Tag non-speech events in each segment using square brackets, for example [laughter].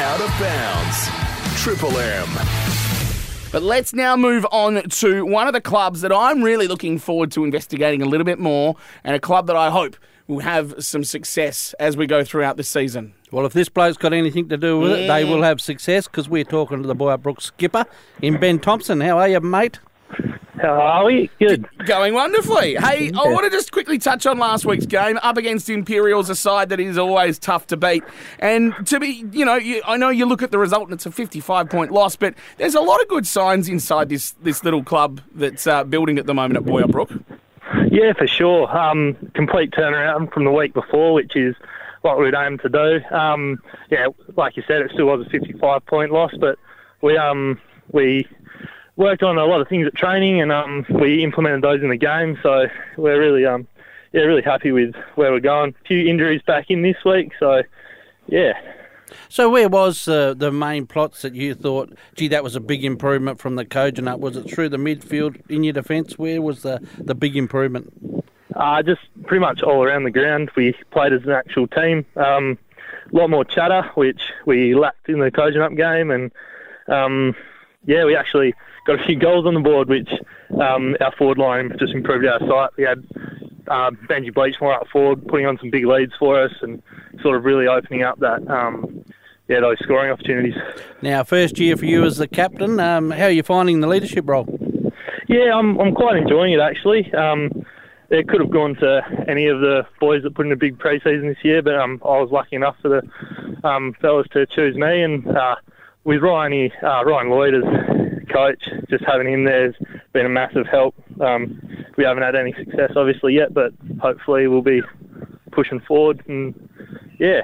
Out of bounds. Triple M. But let's now move on to one of the clubs that I'm really looking forward to investigating a little bit more, and a club that I hope will have some success as we go throughout the season. Well, if this bloke's got anything to do with it, they will have success because we're talking to the Boyup Brook's skipper in Ben Thompson. How are you, mate? How are we? Good. Going wonderfully. Hey, I want to just quickly touch on last week's game up against Imperials, a side that is always tough to beat. And to be, you know, you, I know you look at the result and it's a 55 point loss, but there's a lot of good signs inside this, this little club that's uh, building at the moment at Boyup Brook. Yeah, for sure. Um, complete turnaround from the week before, which is what we'd aimed to do. Um, yeah, like you said, it still was a 55 point loss, but we um, we worked on a lot of things at training and um, we implemented those in the game. So we're really um, yeah really happy with where we're going. A few injuries back in this week, so yeah. So where was uh, the main plots that you thought, gee, that was a big improvement from the Kojonup? Was it through the midfield in your defence? Where was the, the big improvement? Uh, just pretty much all around the ground. We played as an actual team. Um, a lot more chatter, which we lacked in the Kojonup game, and um, yeah, we actually got a few goals on the board, which um, our forward line just improved our sight. We had uh, Benji Bleachmore up forward, putting on some big leads for us, and sort of really opening up that um, yeah those scoring opportunities. Now, first year for you as the captain. Um, how are you finding the leadership role? Yeah, I'm I'm quite enjoying it actually. Um, it could have gone to any of the boys that put in a big pre-season this year, but um, I was lucky enough for the um, fellas to choose me. And uh, with Ryan, uh, Ryan Lloyd as coach, just having him there has been a massive help. Um, we haven't had any success obviously yet, but hopefully we'll be pushing forward. And yeah.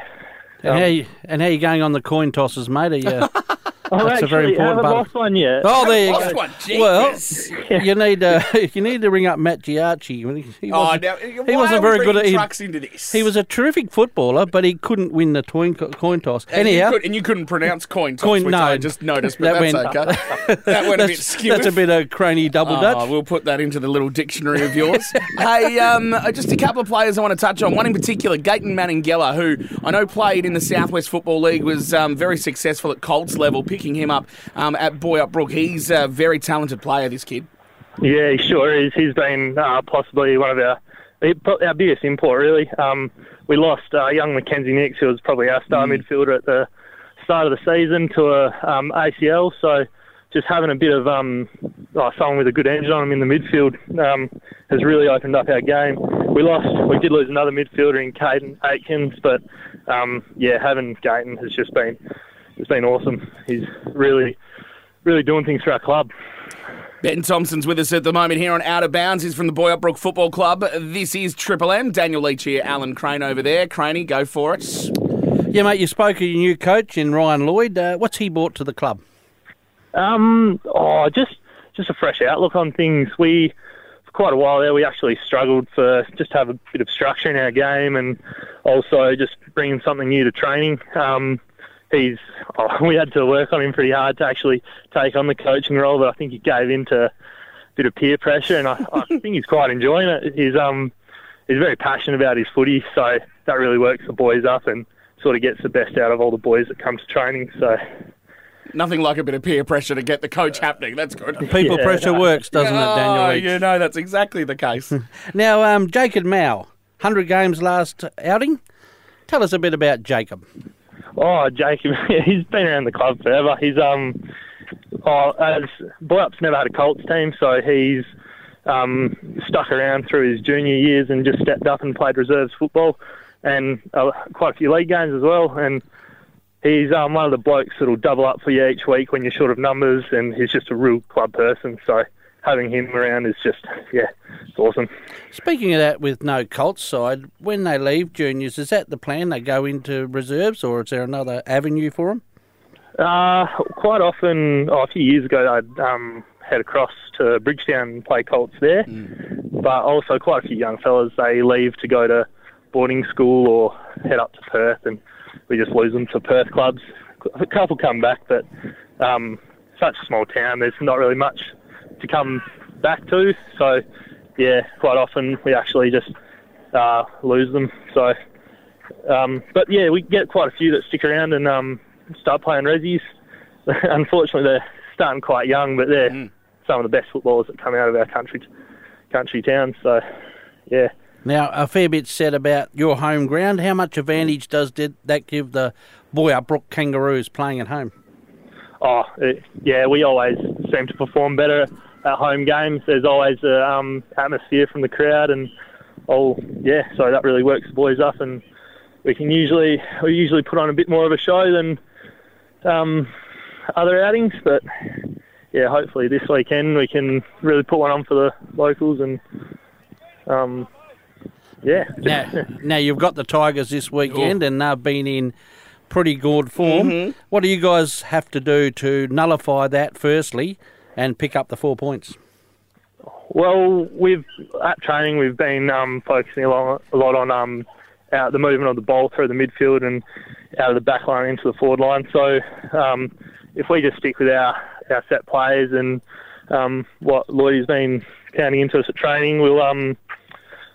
And, Um, how you, and how you going on the coin tosses, mate? Are you, [laughs] Oh, That's a very important haven't part. lost one yet. oh, there you Lost go. one, Well, you need uh, [laughs] you need to ring up Matt Giarchi. He Oh, wasn't, now, he why wasn't very good at bringing he, trucks into this. he was a terrific footballer, but he couldn't win the coin, coin toss. And you Anyhow, could- and you couldn't pronounce coin toss, Coin- which no. I just noticed, but That that's went- okay. [laughs] that went a bit that's, that's a bit of Craney double Oh, dutch. we'll put that into the little dictionary of yours. [laughs] hey, um, uh, just a couple of players I want to touch on. One in particular, Gayton Maningella, who I know played in the Southwest Football League, was um, very successful at Colts level, picking him up um, at Boyup Brook. He's a very talented player, this kid. Yeah, he sure is. He's been uh, possibly one of our our biggest import, really. Um, we lost uh, young Mackenzie Nix, who was probably our star midfielder at the start of the season, to a um, ACL. So just having a bit of um, oh, someone with a good engine on him in the midfield um, has really opened up our game. We lost, we did lose another midfielder in Caden Aitkins, but um, yeah, having Gayton has just been it's been awesome. He's really, really doing things for our club. Ben Thompson's with us at the moment here on Out of Bounds. He's from the Boyup Brook Football Club. This is Triple M. Daniel Leach here, Alan Crane over there. Craney, go for it. Yeah, mate, you spoke of your new coach in Ryan Lloyd. Uh, what's he brought to the club? Um, oh, just just a fresh outlook on things. We for quite a while there, we actually struggled for just to have a bit of structure in our game, and also just bringing something new to training. Um, he's [laughs] oh, we had to work on him pretty hard to actually take on the coaching role, but I think he gave in to a bit of peer pressure, and I, I [laughs] think he's quite enjoying it. He's um he's very passionate about his footy, so that really works the boys up and sort of gets the best out of all the boys that come to training. So. Nothing like a bit of peer pressure to get the coach happening. That's good. People Yeah. pressure works, doesn't it, Daniel? Oh, Leach? you know, that's exactly the case. [laughs] Now, um, Jacob Mao, 100 games last outing. Tell us a bit about Jacob. Oh, Jacob, [laughs] he's been around the club forever. He's um, oh, as Boyup's never had a Colts team, so he's um stuck around through his junior years and just stepped up and played reserves football, and uh, quite a few league games as well. And he's um one of the blokes that'll double up for you each week when you're short of numbers, and he's just a real club person. So having him around is just yeah, it's awesome. Speaking of that, with no Colts side, when they leave juniors, is that the plan? They go into reserves, or is there another avenue for them? Uh, quite often, oh, a few years ago, I'd um, head across to Bridgetown and play Colts there. But also, quite a few young fellas they leave to go to boarding school or head up to Perth, and we just lose them to Perth clubs. A couple come back, but um, such a small town, there's not really much to come back to. So, yeah, quite often we actually just uh, lose them. So, um, but yeah, we get quite a few that stick around and um, start playing resis. [laughs] Unfortunately, they're starting quite young, but they're some of the best footballers that come out of our country country towns. So, yeah. Now, a fair bit said about your home ground. How much advantage does did that give the Boyup Brook Kangaroos playing at home? Oh, it, yeah, we always seem to perform better at home games. There's always a um, atmosphere from the crowd, and oh, yeah, so that really works the boys up, and we can usually we usually put on a bit more of a show than um, other outings, but yeah, hopefully this weekend we can really put one on for the locals, and um, yeah, Now, [laughs] now you've got the Tigers this weekend, and they've been in pretty good form. What do you guys have to do to nullify that, firstly, and pick up the four points? Well, we've at training we've been um, focusing a lot, a lot on um, out the movement of the ball through the midfield and out of the back line into the forward line. So um, if we just stick with our, our set plays and um, what Lloydie's been counting into us at training, we'll um,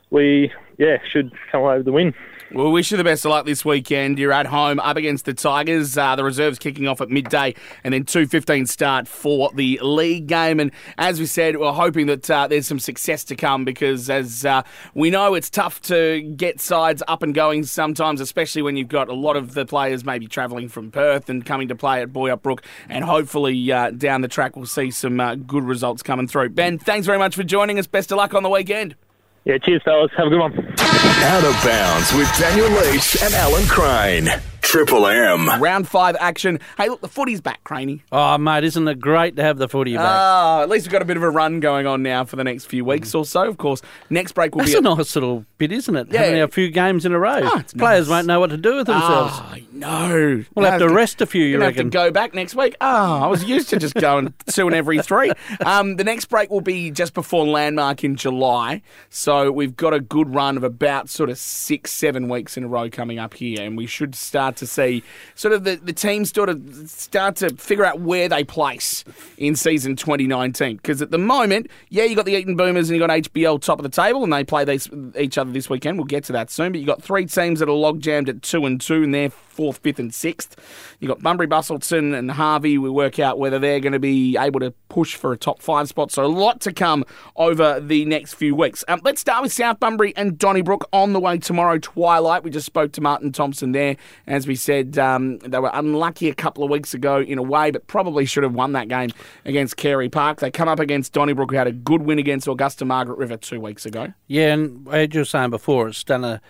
we yeah should come away with the win. Well, we wish you the best of luck this weekend. You're at home up against the Tigers. Uh, the reserves kicking off at midday, and then two fifteen start for the league game. And as we said, we're hoping that uh, there's some success to come because, as uh, we know, it's tough to get sides up and going sometimes, especially when you've got a lot of the players maybe travelling from Perth and coming to play at Boyup Brook. And hopefully uh, down the track we'll see some uh, good results coming through. Ben, thanks very much for joining us. Best of luck on the weekend. Yeah, cheers, fellas. Have a good one. Out of bounds with Daniel Leach and Alan Crane. Triple M. Round five action. Hey, look, the footy's back, Craney. Oh, mate, isn't it great to have the footy back? Ah, at least we've got a bit of a run going on now for the next few weeks or so. Of course, next break will That's be. a nice little bit, isn't it? Yeah. Having a few games in a row. Ah, it's Players nice. won't know what to do with themselves. Ah, I know. we'll have to rest a few, you Gonna have to go back next week. Ah, I was used to just going [laughs] two and every three. Um, the next break will be just before landmark in July, so we've got a good run of about sort of six, seven weeks in a row coming up here, and we should start to see sort of the the teams sort of start to figure out where they place in season 2019. Because at the moment, yeah, you got the Eaton Boomers and you got HBL top of the table, and they play these, each other this weekend. We'll get to that soon. But you got three teams that are log jammed at two and two, and they're fourth, fifth, and sixth. You got Bunbury, Busselton, and Harvey. We work out whether they're going to be able to push for a top five spot. So a lot to come over the next few weeks. Um, let's start with South Bunbury and Donnybrook on the way tomorrow twilight. We just spoke to Martin Thompson there. As we said, um, they were unlucky a couple of weeks ago in a way, but probably should have won that game against Carey Park. They come up against Donnybrook, who had a good win against Augusta Margaret River two weeks ago. Yeah, and as you were saying before, it's done a,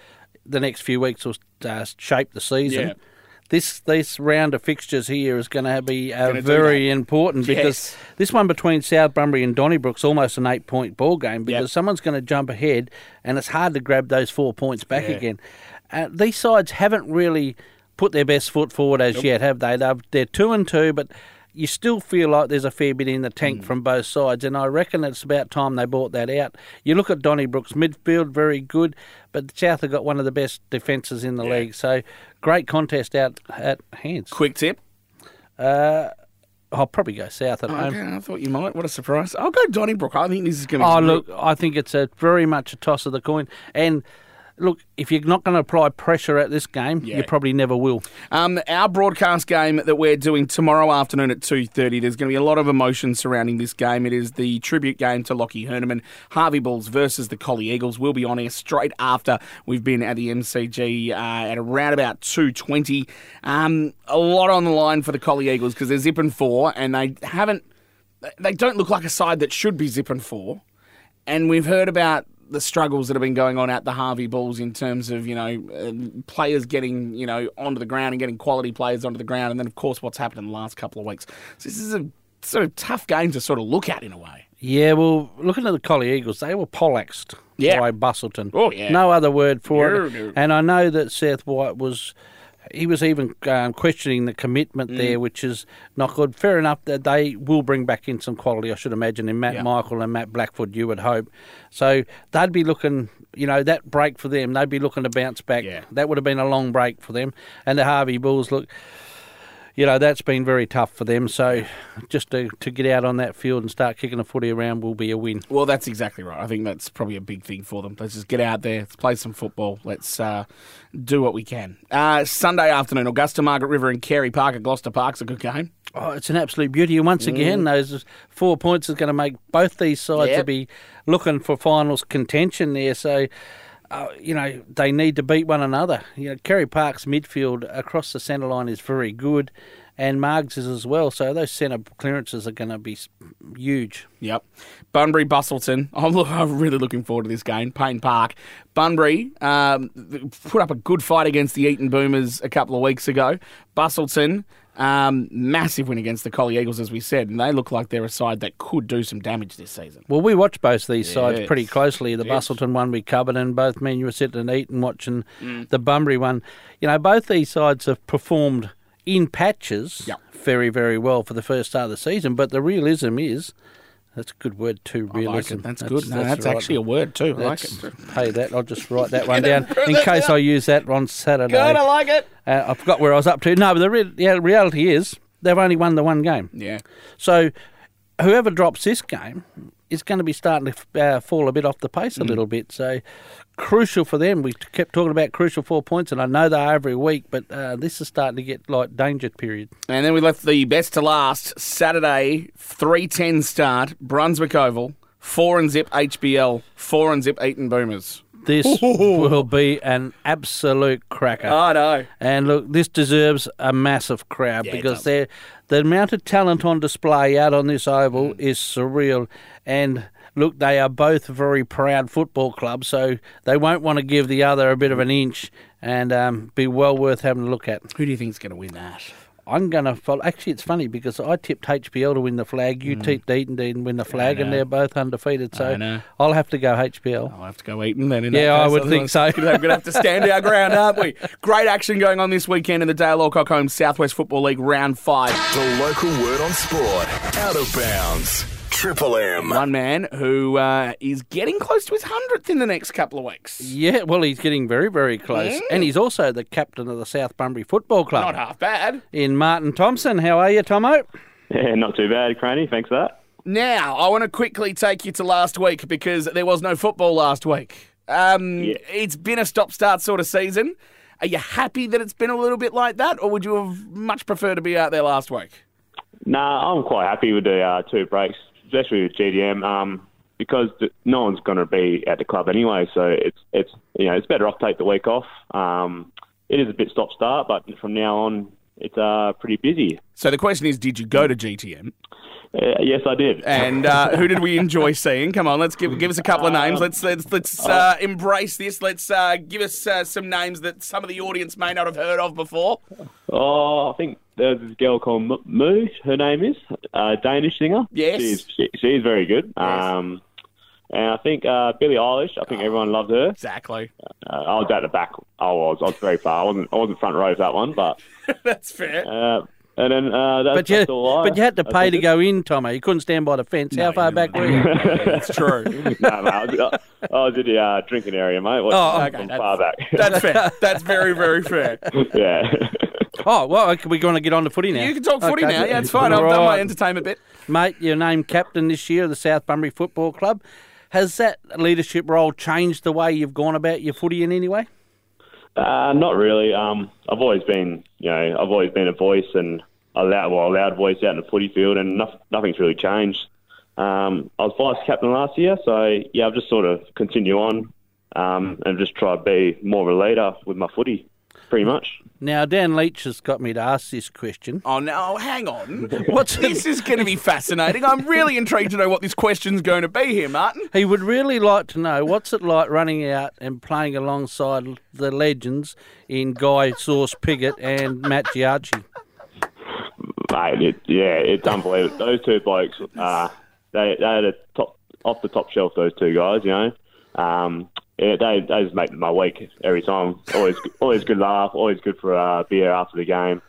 the next few weeks will uh, shape the season. Yeah. This this round of fixtures here is going to be uh, very important because Yes. this one between South Bunbury and Donnybrook's almost an eight point ball game because Yep. someone's going to jump ahead and it's hard to grab those four points back Yeah. again. Uh, these sides haven't really put their best foot forward as yet, have they? They've, they're two and two, but you still feel like there's a fair bit in the tank mm. from both sides, and I reckon it's about time they brought that out. You look at Donnybrook's midfield, very good, but the South have got one of the best defences in the league, so great contest out at hands. Quick tip. Uh, I'll probably go South at oh, home. Okay, I thought you might. What a surprise. I'll go Donnybrook. I think this is going to be. Oh, look, I think it's a very much a toss of the coin. And look, if you're not going to apply pressure at this game, Yeah. you probably never will. Um, our broadcast game that we're doing tomorrow afternoon at two thirty. There's going to be a lot of emotion surrounding this game. It is the tribute game to Lockie Herneman, Harvey Bulls versus the Collie Eagles. We'll be on air straight after we've been at the MCG uh, at around about two twenty. Um, a lot on the line for the Collie Eagles because they're zipping four and they haven't. They don't look like a side that should be zipping four. And we've heard about the struggles that have been going on at the Harvey Bulls in terms of, you know, uh, players getting, you know, onto the ground and getting quality players onto the ground. And then, of course, what's happened in the last couple of weeks. So this is a sort of tough game to sort of look at in a way. Yeah, well, looking at the Collie Eagles, they were poleaxed Yeah. by Busselton. Oh, yeah. No other word for No, it. no. And I know that Seth White was. He was even um, questioning the commitment Mm. there, which is not good. Fair enough that they will bring back in some quality, I should imagine, in Matt Yeah. Michael and Matt Blackfoot, you would hope. So they'd be looking, you know, that break for them, they'd be looking to bounce back. Yeah. That would have been a long break for them. And the Harvey Bulls, look, you know that's been very tough for them. So just to to get out on that field and start kicking the footy around will be a win. Well, that's exactly right. I think that's probably a big thing for them. Let's just get out there, let's play some football. Let's uh, do what we can. Uh, Sunday afternoon, Augusta, Margaret River, and Carey Park at Gloucester Park's a good game. Oh, it's an absolute beauty. And once again, those four points is going to make both these sides Yep. to be looking for finals contention there. So, uh, you know, they need to beat one another. You know, Carey Park's midfield across the centre line is very good, and Margs is as well. So those centre clearances are going to be huge. Yep. Bunbury, Busselton. [laughs] I'm, I'm really looking forward to this game. Payne Park. Bunbury um, put up a good fight against the Eaton Boomers a couple of weeks ago. Busselton, um, massive win against the Collie Eagles, as we said, and they look like they're a side that could do some damage this season. Well, we watched both these sides pretty closely. The Yes. Busselton one we covered, and both me and you were sitting and eating watching Mm. the Bunbury one. You know, both these sides have performed in patches Yep. very, very well for the first start of the season. But the realism is that's a good word too. I like Realism. it. That's, good. No, that's, right. actually a word too. I like it. Hey, that I'll just write that [laughs] one down in case I use that on Saturday. Good, I like it. Uh, I forgot where I was up to. No, but the re- yeah, reality is they've only won the one game. Yeah. So whoever drops this game is going to be starting to uh, fall a bit off the pace Mm. a little bit. So crucial for them. We kept talking about crucial four points, and I know they are every week, but uh, this is starting to get like danger period. And then we left the best to last. Saturday, 310 start, Brunswick Oval, 4 and zip HBL, 4 and zip Eaton Boomers. This [laughs] will be an absolute cracker. I know. And look, this deserves a massive crowd Yeah, it because does. they're, the amount of talent on display out on this oval Mm. is surreal. And look, they are both very proud football clubs, so they won't want to give the other a bit of an inch and um, be well worth having a look at. Who do you think's going to win that? I'm going to follow. Actually, it's funny because I tipped HBL to win the flag. You tipped Eaton to win the flag, and Mm. they're both undefeated. So. I'll have to go HBL. I'll have to go Eaton then. In Yeah, that I would think so. We're going to have to stand our ground, aren't we? [laughs] Great action going on this weekend in the Dale Alcock Home Southwest Football League Round 5. The local word on sport. Out of bounds. Triple M. One man who uh, is getting close to his 100th in the next couple of weeks. Yeah, well, he's getting very, very close, and he's also the captain of the South Bunbury Football Club. Not half bad. in Martin Thompson. How are you, Tomo? Yeah, not too bad, Craney. Thanks for that. Now, I want to quickly take you to last week because there was no football last week. Um, Yeah. It's been a stop start sort of season. Are you happy that it's been a little bit like that, or would you have much preferred to be out there last week? Nah, I'm quite happy with the uh, two breaks, especially with GTM, um, because th- no one's going to be at the club anyway. So it's it's you know it's better off take the week off. Um, it is a bit stop start, but from now on it's uh, pretty busy. So the question is, did you go to GTM? Uh, yes, I did. And uh, who did we enjoy seeing? Come on, let's give give us a couple of names. Let's let's let's uh, embrace this. Let's uh, give us uh, some names that some of the audience may not have heard of before. oh, I think there's this girl called M- Moo. Her name is a Danish singer. Yes. she's she, she's very good. Um, and I think uh, Billie Eilish. I think everyone loved her. Exactly. Uh, I was at the back. I was. I was very far. I wasn't. I wasn't front row for that one, but [laughs] That's fair. uh, and then uh, that's, But you, that's all but you had to pay to go in, Tomo. You couldn't stand by the fence. How far back were you? [laughs] [laughs] That's true. it- [laughs] no, I was, I was in the uh, drinking area, mate. What, Oh, okay, from that's- far back. That's fair. That's very very fair. yeah. Oh, well, we're going to get on to footy now. You can talk footy Okay. now. Yeah, it's fine. I've done my entertainment bit. Mate, you're named captain this year of the South Bunbury Football Club. Has that leadership role changed the way you've gone about your footy in any way? Uh, not really. Um, I've always been, you know, I've always been a voice and a loud, well, a loud voice out in the footy field, and noth- nothing's really changed. Um, I was vice captain last year, so yeah, I've just sort of continue on um, and just try to be more of a leader with my footy, pretty much. Now, Dan Leach has got me to ask this question. Oh no, hang on. [laughs] What's This is going to be fascinating. I'm really intrigued to know what this question's going to be here, Martin. He would really like to know what's it like running out and playing alongside the legends in Guy Sauce Piggott and Matt Giarchi. Mate, it, yeah, it's unbelievable. Those two blokes, uh, they they are the top off the top shelf. Those two guys, you know, um, yeah, they they just make my week every time. Always always good laugh. Always good for a beer after the game.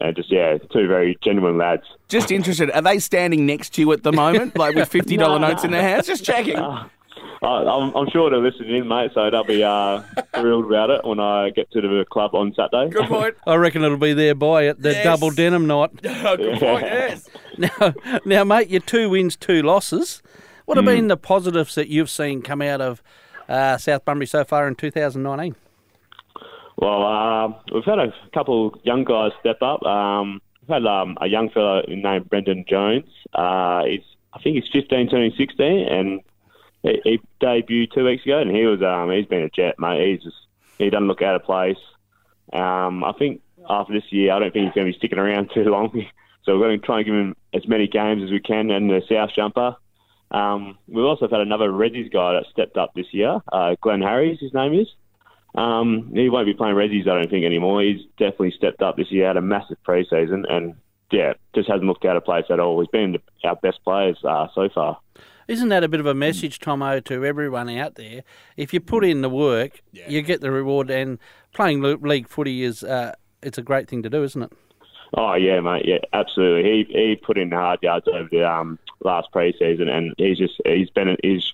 And just yeah, two very genuine lads. Just interested. Are they standing next to you at the moment, like with [laughs] fifty dollar No, notes in their hands? Just checking. I, I'm, I'm sure they're listening in, mate. So they'll be uh, thrilled about it when I get to the club on Saturday. Good point. [laughs] I reckon it'll be there by at the Yes. double denim night. [laughs] Oh, good point. Yes. [laughs] Now, now, mate, your two wins, two losses. What have been the positives that you've seen come out of uh, South Bunbury so far in 2019? Well, uh, we've had a couple young guys step up. Um, we've had um, a young fellow named Brendan Jones. Uh, he's, I think he's 15, turning 16, and he, he debuted two weeks ago, and he was um, he's been a jet, mate. He's just he doesn't look out of place. Um, I think after this year, I don't think he's going to be sticking around [laughs] too long. So we're going to try and give him as many games as we can and the South jumper. Um, we've also had another Reddies guy that stepped up this year. Uh, Glenn Harris, his name is. Um, he won't be playing Reddies, I don't think, anymore. He's definitely stepped up this year, had a massive pre-season, and yeah, just hasn't looked out of place at all. He's been our best players uh, so far. Isn't that a bit of a message, Tomo, to everyone out there? If you put in the work, you get the reward, and playing league footy is uh, it's a great thing to do, isn't it? Oh yeah, mate. Yeah, absolutely. He he put in the hard yards over the um, last pre-season, and he's just he's been he's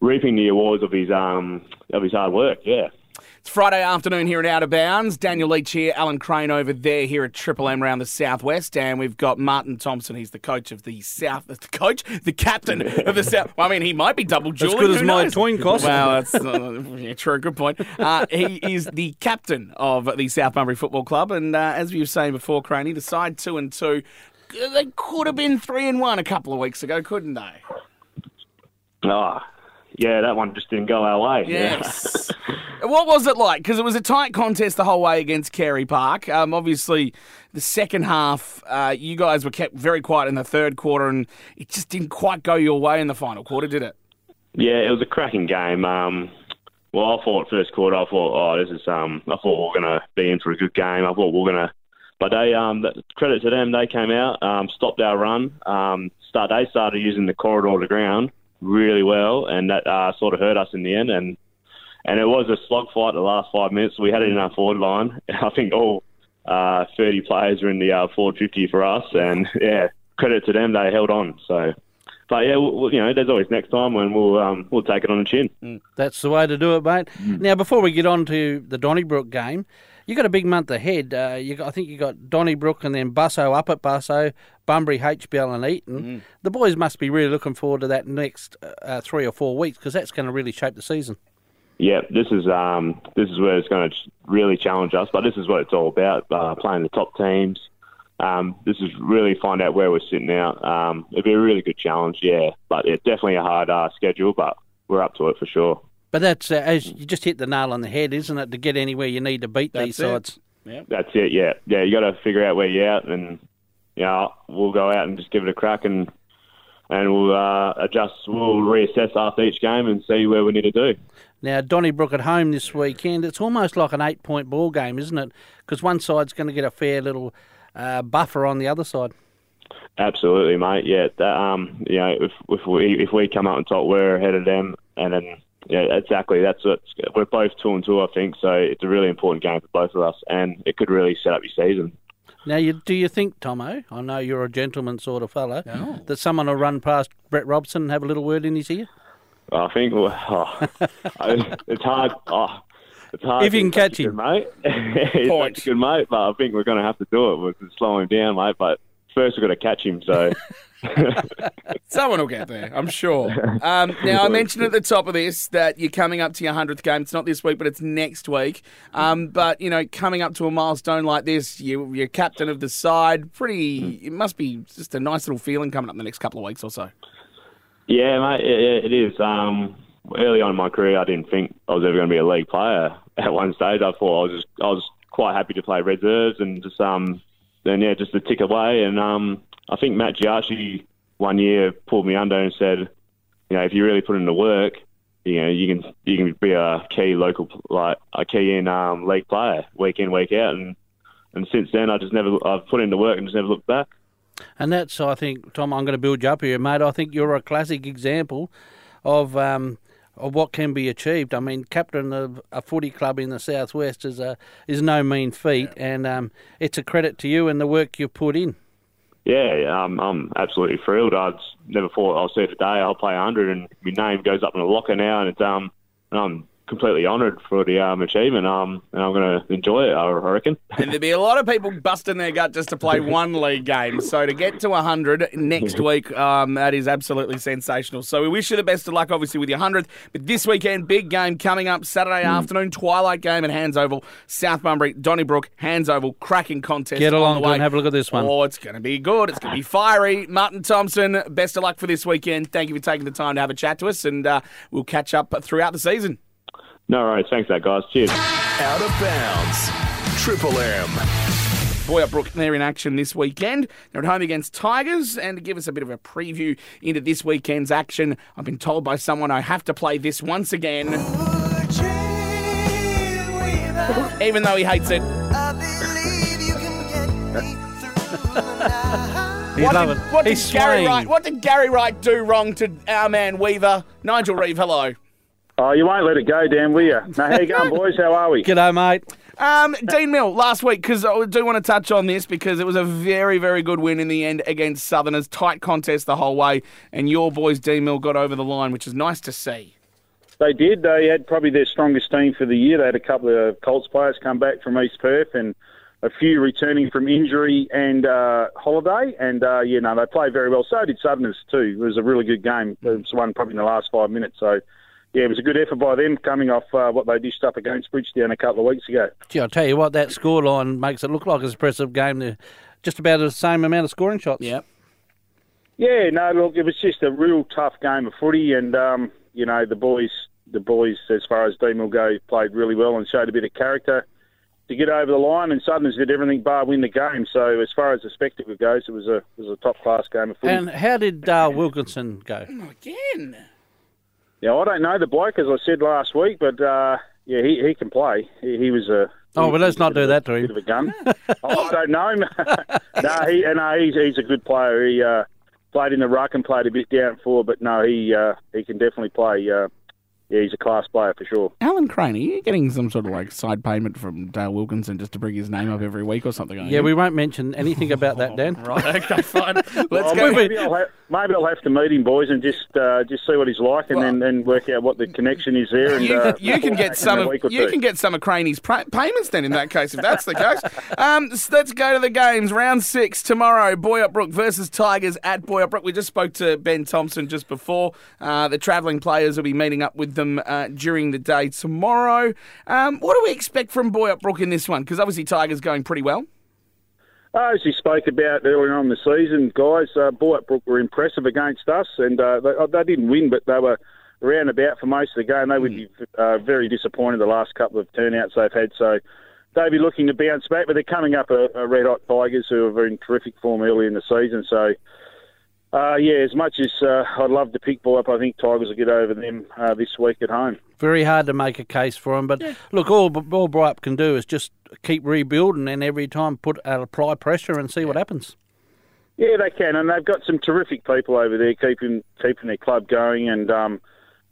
reaping the awards of his um of his hard work. Yeah. It's Friday afternoon here at Out of Bounds. Daniel Leach here, Alan Crane over there here at Triple M around the Southwest, and we've got Martin Thompson. He's the coach of the South, the coach, the captain of the South. Well, I mean, he might be double dueling. good as who my knows? twin cost. Well, that's uh, yeah, true. Good point. Uh, he is the captain of the South Bunbury Football Club, and uh, as we were saying before, Craney, he decided two and two. They could have been three and one a couple of weeks ago, couldn't they? Oh, yeah. That one just didn't go our way. Yes. [laughs] what was it like? Because it was a tight contest the whole way against Carey Park. Um, obviously, the second half, uh, you guys were kept very quiet in the third quarter, and it just didn't quite go your way in the final quarter, did it? Yeah, it was a cracking game. Um, well, I thought first quarter, I thought, oh, this is um, I thought we are going to be in for a good game. I thought we are going to, but they, um, credit to them, they came out, um, stopped our run. Um, start, they started using the corridor to ground really well, and that uh, sort of hurt us in the end. And and it was a slog fight the last five minutes. We had it in our forward line. [laughs] I think all uh, 30 players were in the uh, forward 50 for us, and [laughs] yeah, credit to them, they held on. So. But yeah, we'll, you know, there's always next time when we'll um, we'll take it on the chin. That's the way to do it, mate. Now, before we get on to the Donnybrook game, you got a big month ahead. Uh, you got, I think you got Donnybrook and then Busso up at Busso, Bunbury, HBL, and Eaton. The boys must be really looking forward to that next uh, three or four weeks because that's going to really shape the season. Yeah, this is um, this is where it's going to really challenge us. But this is what it's all about: uh, playing the top teams. Um, this is really find out where we're sitting out. Um, it'd be a really good challenge, yeah. But it's definitely a hard uh, schedule, but we're up to it for sure. But that's uh, as you just hit the nail on the head, isn't it? To get anywhere, you need to beat these That's it. sides. That's it, yeah. Yeah, you got to figure out where you're at, and you know, we'll go out and just give it a crack, and and we'll uh, adjust. We'll reassess after each game and see where we need to do. Now, Donnybrook at home this weekend, it's almost like an eight point ball game, isn't it? Because one side's going to get a fair little uh, buffer on the other side. Absolutely, mate. Yeah, that, um, you know, if if we if we come out on top, we're ahead of them, and then yeah, exactly. That's what we're both two and two, I think. So it's a really important game for both of us, and it could really set up your season. Now, you, do you think, Tomo, I know you're a gentleman sort of fella, that someone will run past Brett Robson and have a little word in his ear? I think well, [laughs] oh, it's hard. Oh, it's hard. If you can catch him. good mate. [laughs] He's Point. a good mate, but I think we're going to have to do it. We're to slow him down, mate. But first, we've got to catch him. So [laughs] Someone will get there, I'm sure. Um, [laughs] now, I mentioned at the top of this that you're coming up to your 100th game. It's not this week, but it's next week. Um, but, you know, coming up to a milestone like this, you, you're captain of the side. Pretty, it must be just a nice little feeling coming up in the next couple of weeks or so. yeah, mate, it, it is. Um, early on in my career, I didn't think I was ever going to be a league player. [laughs] At one stage, I thought I was just I was quite happy to play reserves and just um then yeah just to tick away. And um I think Matt Giardi one year pulled me under and said, you know, if you really put in the work, you know, you can you can be a key local like a key in um, league player week in week out. And and since then, I just never I've put in the work and just never looked back. And that's, I think, Tom, I'm going to build you up here, mate. I think you're a classic example of um, of what can be achieved. I mean, captain of a footy club in the southwest is a is no mean feat, and um, it's a credit to you and the work you've put in. Yeah, um, I'm absolutely thrilled. I never thought I'll see it today. I'll play 100, and my name goes up in the locker now, and it's um, and I'm completely honoured for the um, achievement. Um, and I'm going to enjoy it. I reckon. [laughs] And there'd be a lot of people busting their gut just to play [laughs] one league game. So to get to 100 next [laughs] week, um, that is absolutely sensational. So we wish you the best of luck, obviously, with your 100th. But this weekend, big game coming up Saturday afternoon, twilight game at Hands Oval, South Bunbury, Donnybrook, Hands Oval, cracking contest. Get on along the to way. and have a look at this one. Oh, it's going to be good. It's going to be fiery. Martin Thompson, best of luck for this weekend. Thank you for taking the time to have a chat to us, and uh, we'll catch up throughout the season. No worries. Thanks, that guys. Cheers. Out of bounds. Triple M. Boyup Brook, they're in action this weekend. They're at home against Tigers. And to give us a bit of a preview into this weekend's action, I've been told by someone I have to play this once again, even though he hates it. [laughs] He's what loving. did, what did He's Gary swaying. Wright? What did Gary Wright do wrong to our man Weaver? Nigel Reeve, hello. Oh, you won't let it go, Dan, will you? Now, how you going, [laughs] boys? How are we? G'day, mate. Um, Deanmill, last week, because I do want to touch on this because it was a very, very good win in the end against Southerners. Tight contest the whole way, and your boys, Deanmill, got over the line, which is nice to see. They did. They had probably their strongest team for the year. They had a couple of Colts players come back from East Perth and a few returning from injury and uh, holiday. And, uh, yeah, no, they played very well. So did Southerners, too. It was a really good game. It was one probably in the last five minutes. So, yeah, it was a good effort by them coming off uh, what they dished up against Bridgetown a couple of weeks ago. Gee, I'll tell you what, that scoreline makes it look like an impressive game. They're just about the same amount of scoring shots. Yeah. Yeah, no, look, it was just a real tough game of footy, and um, you know the boys, the boys, as far as Dean will go, played really well and showed a bit of character to get over the line. And Southerners did everything bar win the game. So as far as the spectacle goes, it was a it was a top class game of footy. And how did Dale Wilkinson go? Again. Yeah, I don't know the bloke as I said last week, but uh, yeah, he, he can play. He, he was a Oh, he- well, let's not do that to Bit him. of a gun. oh, [laughs] I don't know him. [laughs] no, he no, he's he's a good player. He uh, played in the ruck and played a bit down forward, but no, he uh, he can definitely play. Uh, yeah, he's a class player for sure. Alan Crane, are you getting some sort of like side payment from Dale Wilkinson just to bring his name up every week or something? Yeah, you? we won't mention anything about that, Dan. [laughs] Right, okay, fine. [laughs] Let's Well, go. maybe, I'll have, maybe I'll have to meet him, boys, and just uh, just see what he's like, and then, then work out what the connection is there. And, You, uh, you can get some of you two. can get some of Craney's pra- payments then in that case if that's the case. Um, so let's go to the games. Round six tomorrow. Boyup Brook versus Tigers at Boyup Brook. We just spoke to Ben Thompson just before. Uh, the travelling players will be meeting up with them uh, during the day tomorrow. Um, what do we expect from Boyup Brook in this one? Because obviously Tigers going pretty well. Uh, as he spoke about earlier on the season, guys, uh, Boyup Brook were impressive against us, and uh, they, they didn't win, but they were around about for most of the game. They would be uh, very disappointed the last couple of turnouts they've had, so they'll be looking to bounce back, but they're coming up a, a red hot Tigers who are in terrific form early in the season, so. Uh, yeah, as much as uh, I'd love to pick Boyup, I think Tigers will get over them uh, this week at home. Very hard to make a case for them, but look, all all Boyup can do is just keep rebuilding and every time put uh, apply pressure and see what happens. Yeah, they can, and they've got some terrific people over there keeping keeping their club going, and um,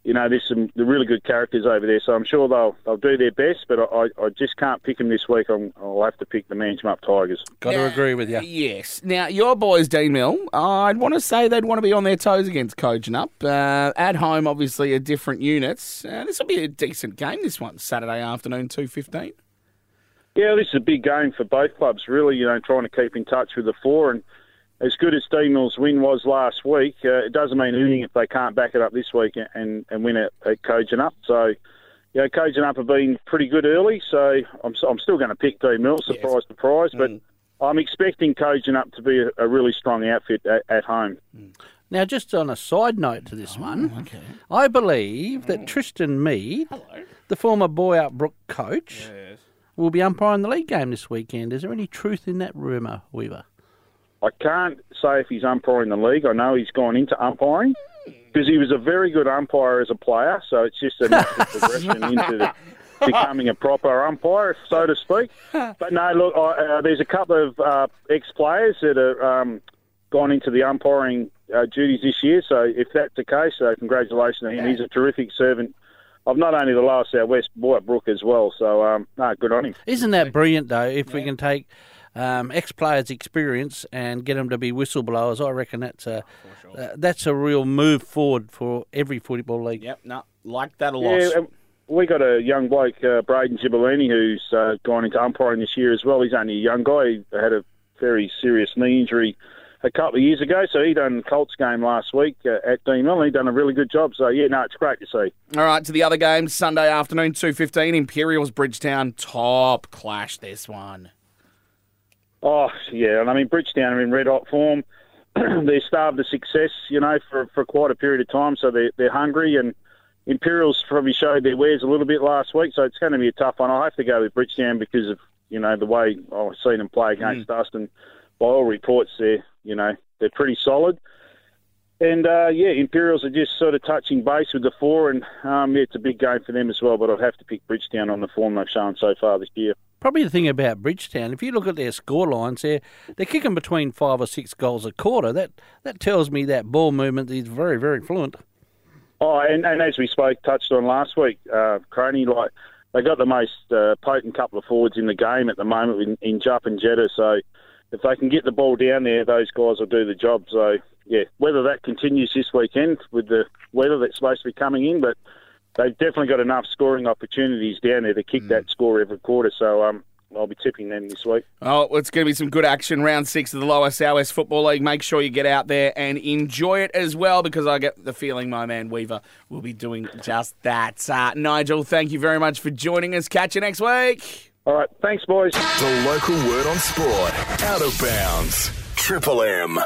you know, there's some really good characters over there. So I'm sure they'll they'll do their best, but I, I just can't pick them this week. I'm, I'll have to pick the Manjimup Tigers. Got to agree with you. Yes. Now, your boys, Deanmill, I'd want to say they'd want to be on their toes against Kojonup. Uh, at home, obviously, are different units. Uh, this will be a decent game, this one, Saturday afternoon, 2.15. Yeah, this is a big game for both clubs, really. You know, trying to keep in touch with the four, and as good as Deanmill's win was last week, uh, it doesn't mean anything if they can't back it up this week and and win it at Kojonup. So. You know, Up have been pretty good early, so I'm, I'm still going to pick D Mill, surprise, surprise. But mm. I'm expecting Kojonup to be a, a really strong outfit at, at home. Mm. Now, just on a side note to this oh, one, I believe that mm. Tristan Mead, the former Boyup Brook coach, will be umpiring the league game this weekend. Is there any truth in that rumour, Weaver? I can't say if he's umpiring the league. I know he's gone into umpiring because he was a very good umpire as a player. So it's just a natural [laughs] progression into the, becoming a proper umpire, so to speak. But no, look, I, uh, there's a couple of uh, ex-players that are um, gone into the umpiring uh, duties this year. So if that's the case, uh, congratulations to him. He's a terrific servant of not only the Lower South West, Boyup Brook as well. So um, no, good on him. Isn't that brilliant, though, if we can take um, ex-players' experience and get them to be whistleblowers. I reckon that's a uh, that's a real move forward for every football league. Yep, no, like that a lot. Yeah, we got a young bloke, uh, Braden Gibellini, who's uh, gone into umpiring this year as well. He's only a young guy. He had a very serious knee injury a couple of years ago, so he done Colts game last week uh, at Deanmill. He done a really good job. So yeah, no, it's great to see. All right, to the other games, Sunday afternoon, two fifteen, Imperials Bridgetown, top clash. This one. Oh yeah, and I mean Bridgetown are in red hot form. [clears throat] they're starved of success, you know, for for quite a period of time. So they're they're hungry, and Imperials probably showed their wares a little bit last week. So it's going to be a tough one. I have to go with Bridgetown because of you know the way I've seen them play against mm. us, and by all reports, they're you know they're pretty solid. And uh, yeah, Imperials are just sort of touching base with the four, and um, yeah, it's a big game for them as well. But I'd have to pick Bridgetown on the form they've shown so far this year. Probably the thing about Bridgetown, if you look at their score lines, they're, they're kicking between five or six goals a quarter. That that tells me that ball movement is very, very fluent. Oh, and, and as we spoke, touched on last week, uh, Craney, like they got the most uh, potent couple of forwards in the game at the moment in, in Jupp and Jetta. So if they can get the ball down there, those guys will do the job. So yeah, whether that continues this weekend with the weather that's supposed to be coming in, but they've definitely got enough scoring opportunities down there to kick mm. that score every quarter. So um, I'll be tipping them this week. Oh, it's going to be some good action. Round six of the Lower Southwest Football League. Make sure you get out there and enjoy it as well because I get the feeling my man Weaver will be doing just that. Uh, Nigel, thank you very much for joining us. Catch you next week. All right. Thanks, boys. The local word on sport. Out of bounds. Triple M.